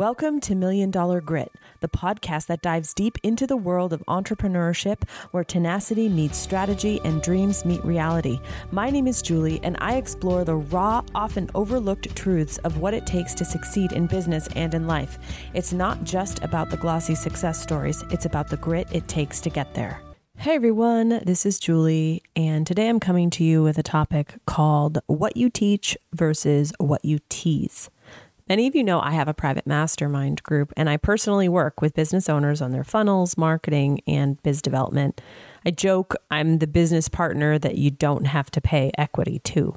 Welcome to Million Dollar Grit, the podcast that dives deep into the world of entrepreneurship where tenacity meets strategy and dreams meet reality. My name is Julie, and I explore the raw, often overlooked truths of what it takes to succeed in business and in life. It's not just about the glossy success stories, it's about the grit it takes to get there. Hey everyone, this is Julie, and today I'm coming to you with a topic called What You Teach versus What You Tease. Many of you know I have a private mastermind group, and I personally work with business owners on their funnels, marketing, and biz development. I joke I'm the business partner that you don't have to pay equity to.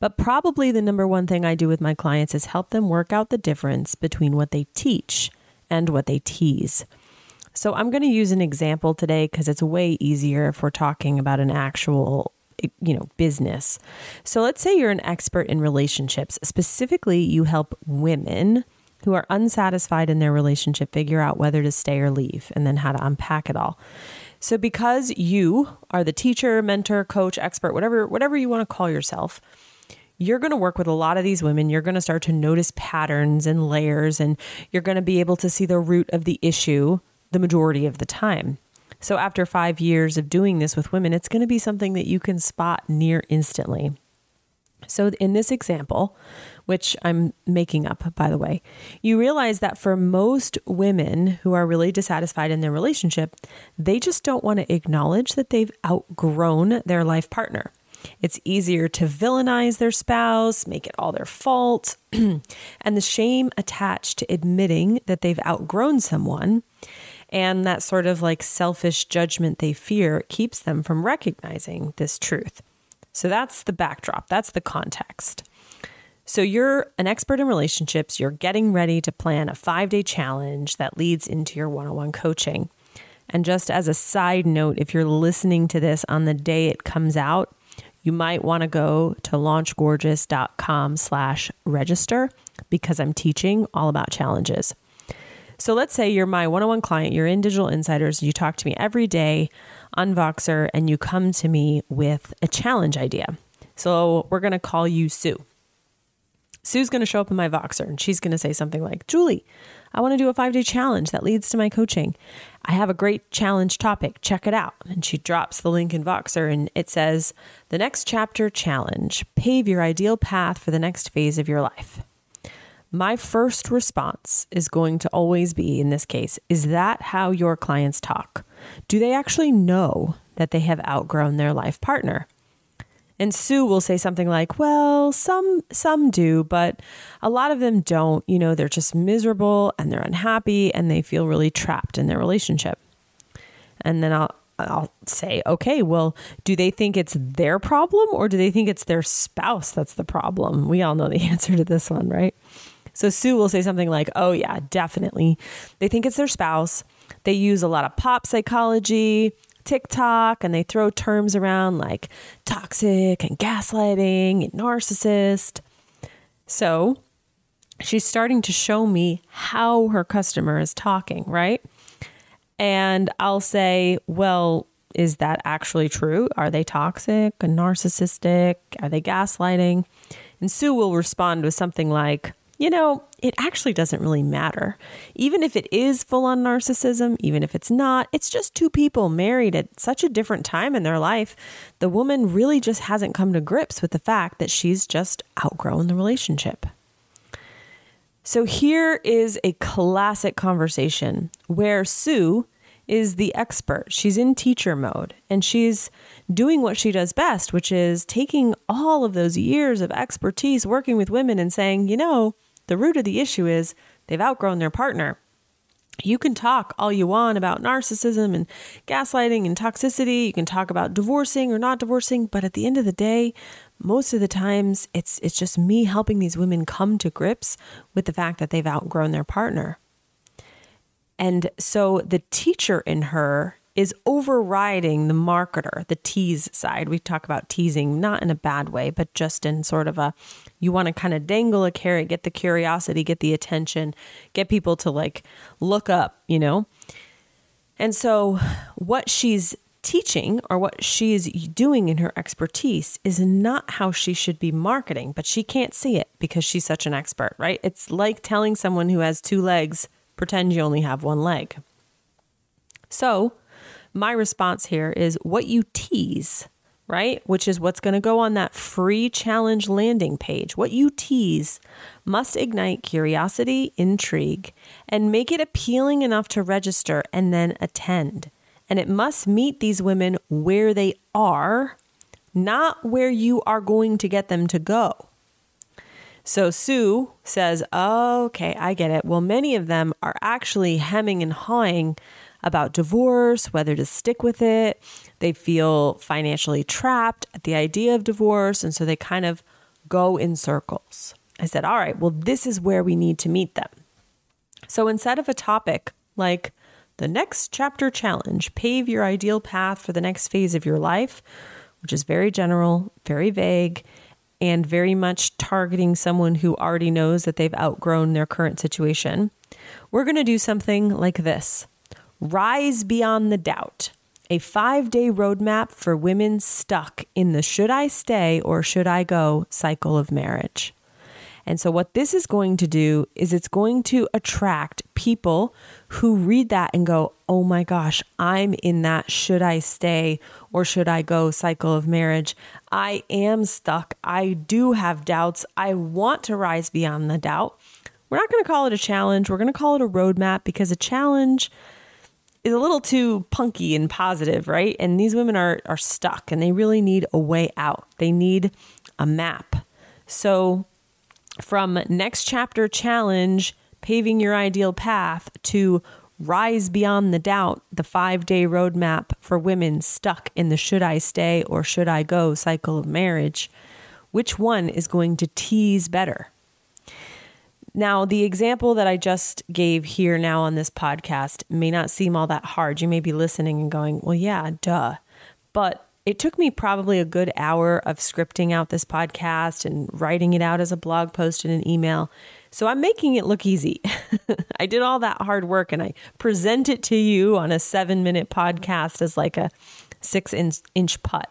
But probably the number one thing I do with my clients is help them work out the difference between what they teach and what they tease. So I'm going to use an example today because it's way easier if we're talking about an actual you know, business. So let's say you're an expert in relationships. Specifically, you help women who are unsatisfied in their relationship figure out whether to stay or leave and then how to unpack it all. So because you are the teacher, mentor, coach, expert, whatever whatever you want to call yourself, you're going to work with a lot of these women. You're going to start to notice patterns and layers and you're going to be able to see the root of the issue the majority of the time. So after five years of doing this with women, it's going to be something that you can spot near instantly. So, in this example, which I'm making up, by the way, you realize that for most women who are really dissatisfied in their relationship, they just don't want to acknowledge that they've outgrown their life partner. It's easier to villainize their spouse, make it all their fault, and the shame attached to admitting that they've outgrown someone and that sort of like selfish judgment they fear keeps them from recognizing this truth. So that's the backdrop, that's the context. So you're an expert in relationships, you're getting ready to plan a five day challenge that leads into your one on one coaching. And just as a side note, if you're listening to this on the day it comes out, you might want to go to launchgorgeous.com slash register because I'm teaching all about challenges. So let's say you're my one on one client, you're in Digital Insiders, you talk to me every day on Voxer, and you come to me with a challenge idea. So we're going to call you Sue. Sue's going to show up in my Voxer and she's going to say something like, Julie, I want to do a five day challenge that leads to my coaching. I have a great challenge topic. Check it out. And she drops the link in Voxer and it says, The next chapter challenge pave your ideal path for the next phase of your life my first response is going to always be in this case is that how your clients talk? Do they actually know that they have outgrown their life partner? And Sue will say something like, "Well, some some do, but a lot of them don't. You know, they're just miserable and they're unhappy and they feel really trapped in their relationship." And then I'll I'll say, "Okay, well, do they think it's their problem or do they think it's their spouse that's the problem?" We all know the answer to this one, right? So Sue will say something like, Oh, yeah, definitely. They think it's their spouse. They use a lot of pop psychology, TikTok, and they throw terms around like toxic and gaslighting and narcissist. So she's starting to show me how her customer is talking, right? And I'll say, Well, is that actually true? Are they toxic and narcissistic? Are they gaslighting? And Sue will respond with something like, you know, it actually doesn't really matter. Even if it is full on narcissism, even if it's not, it's just two people married at such a different time in their life. The woman really just hasn't come to grips with the fact that she's just outgrown the relationship. So here is a classic conversation where Sue is the expert. She's in teacher mode and she's doing what she does best, which is taking all of those years of expertise working with women and saying, you know, the root of the issue is they've outgrown their partner. You can talk all you want about narcissism and gaslighting and toxicity. You can talk about divorcing or not divorcing, but at the end of the day, most of the times it's it's just me helping these women come to grips with the fact that they've outgrown their partner. And so the teacher in her is overriding the marketer, the tease side. We talk about teasing not in a bad way, but just in sort of a you want to kind of dangle a carrot, get the curiosity, get the attention, get people to like look up, you know? And so what she's teaching or what she is doing in her expertise is not how she should be marketing, but she can't see it because she's such an expert, right? It's like telling someone who has two legs, pretend you only have one leg. So, my response here is what you tease, right? Which is what's going to go on that free challenge landing page. What you tease must ignite curiosity, intrigue, and make it appealing enough to register and then attend and it must meet these women where they are, not where you are going to get them to go. So Sue says, okay, I get it. Well, many of them are actually hemming and hawing about divorce, whether to stick with it. They feel financially trapped at the idea of divorce. And so they kind of go in circles. I said, all right, well, this is where we need to meet them. So instead of a topic like the next chapter challenge pave your ideal path for the next phase of your life, which is very general, very vague, and very much targeting someone who already knows that they've outgrown their current situation. We're going to do something like this Rise Beyond the Doubt, a five day roadmap for women stuck in the should I stay or should I go cycle of marriage. And so, what this is going to do is it's going to attract people who read that and go, oh my gosh, I'm in that should I stay or should I go cycle of marriage. I am stuck. I do have doubts. I want to rise beyond the doubt. We're not going to call it a challenge. We're going to call it a roadmap because a challenge is a little too punky and positive, right? And these women are are stuck and they really need a way out. They need a map. So from next chapter challenge, paving your ideal path, to rise beyond the doubt, the five day roadmap for women stuck in the should I stay or should I go cycle of marriage, which one is going to tease better? Now, the example that I just gave here now on this podcast may not seem all that hard. You may be listening and going, well, yeah, duh. But it took me probably a good hour of scripting out this podcast and writing it out as a blog post and an email. So I'm making it look easy. I did all that hard work and I present it to you on a seven minute podcast as like a six inch, inch putt.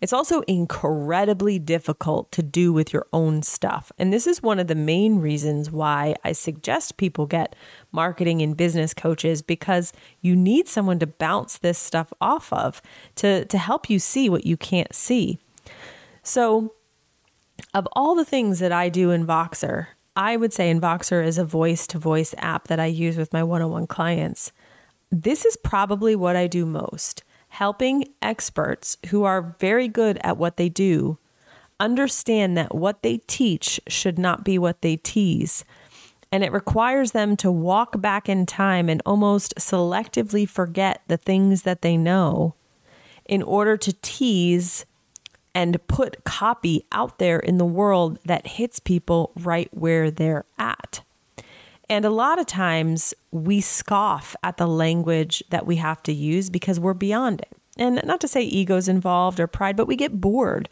It's also incredibly difficult to do with your own stuff. And this is one of the main reasons why I suggest people get marketing and business coaches because you need someone to bounce this stuff off of to, to help you see what you can't see. So, of all the things that I do in Voxer, I would say in Voxer is a voice to voice app that I use with my one on one clients. This is probably what I do most helping experts who are very good at what they do understand that what they teach should not be what they tease. And it requires them to walk back in time and almost selectively forget the things that they know in order to tease and put copy out there in the world that hits people right where they're at. And a lot of times we scoff at the language that we have to use because we're beyond it. And not to say ego's involved or pride, but we get bored.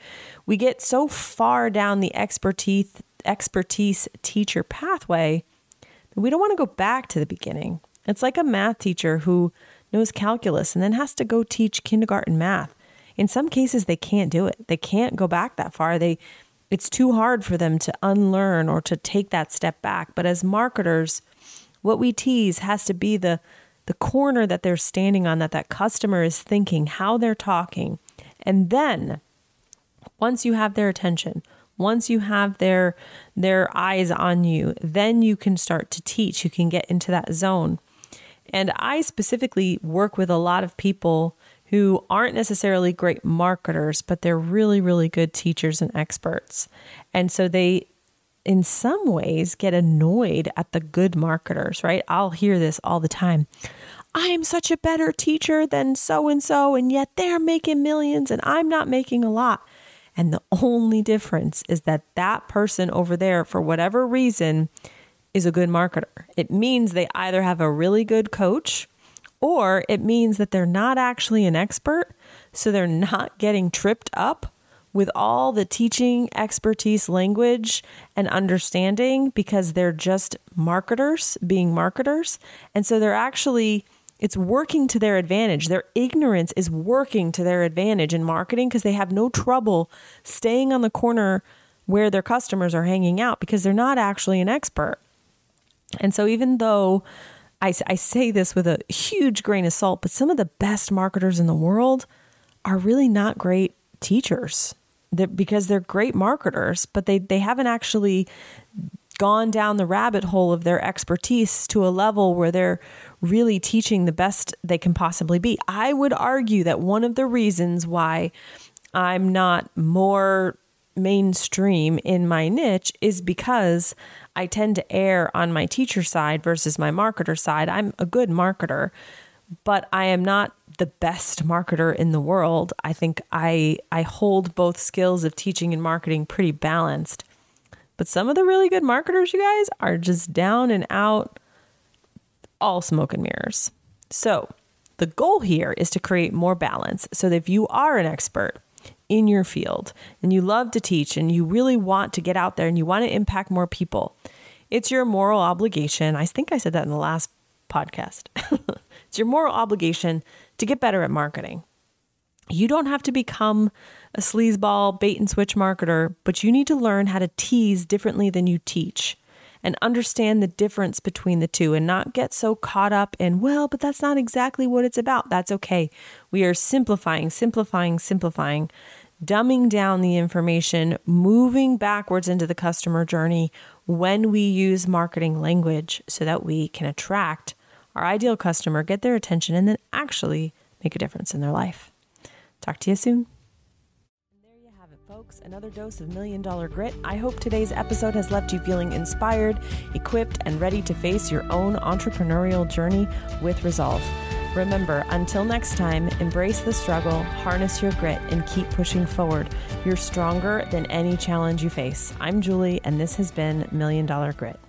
We get so far down the expertise expertise teacher pathway that we don't want to go back to the beginning. It's like a math teacher who knows calculus and then has to go teach kindergarten math. In some cases they can't do it. They can't go back that far. They it's too hard for them to unlearn or to take that step back. But as marketers, what we tease has to be the the corner that they're standing on that that customer is thinking, how they're talking. And then once you have their attention, once you have their their eyes on you, then you can start to teach. You can get into that zone. And I specifically work with a lot of people who aren't necessarily great marketers, but they're really, really good teachers and experts. And so they, in some ways, get annoyed at the good marketers, right? I'll hear this all the time. I'm such a better teacher than so and so, and yet they're making millions and I'm not making a lot. And the only difference is that that person over there, for whatever reason, is a good marketer. It means they either have a really good coach or it means that they're not actually an expert, so they're not getting tripped up with all the teaching expertise, language, and understanding because they're just marketers being marketers. And so they're actually It's working to their advantage. Their ignorance is working to their advantage in marketing because they have no trouble staying on the corner where their customers are hanging out because they're not actually an expert. And so, even though I, I say this with a huge grain of salt, but some of the best marketers in the world are really not great teachers they're, because they're great marketers, but they, they haven't actually gone down the rabbit hole of their expertise to a level where they're really teaching the best they can possibly be. I would argue that one of the reasons why I'm not more mainstream in my niche is because I tend to err on my teacher side versus my marketer side. I'm a good marketer, but I am not the best marketer in the world. I think I I hold both skills of teaching and marketing pretty balanced. But some of the really good marketers, you guys, are just down and out all smoke and mirrors. So, the goal here is to create more balance so that if you are an expert in your field and you love to teach and you really want to get out there and you want to impact more people, it's your moral obligation. I think I said that in the last podcast. it's your moral obligation to get better at marketing. You don't have to become a sleazeball bait and switch marketer, but you need to learn how to tease differently than you teach and understand the difference between the two and not get so caught up in, well, but that's not exactly what it's about. That's okay. We are simplifying, simplifying, simplifying, dumbing down the information, moving backwards into the customer journey when we use marketing language so that we can attract our ideal customer, get their attention, and then actually make a difference in their life. Talk to you soon And there you have it, folks, another dose of Million Dollar Grit. I hope today's episode has left you feeling inspired, equipped, and ready to face your own entrepreneurial journey with resolve. Remember, until next time, embrace the struggle, harness your grit, and keep pushing forward. You're stronger than any challenge you face. I'm Julie, and this has been Million Dollar Grit.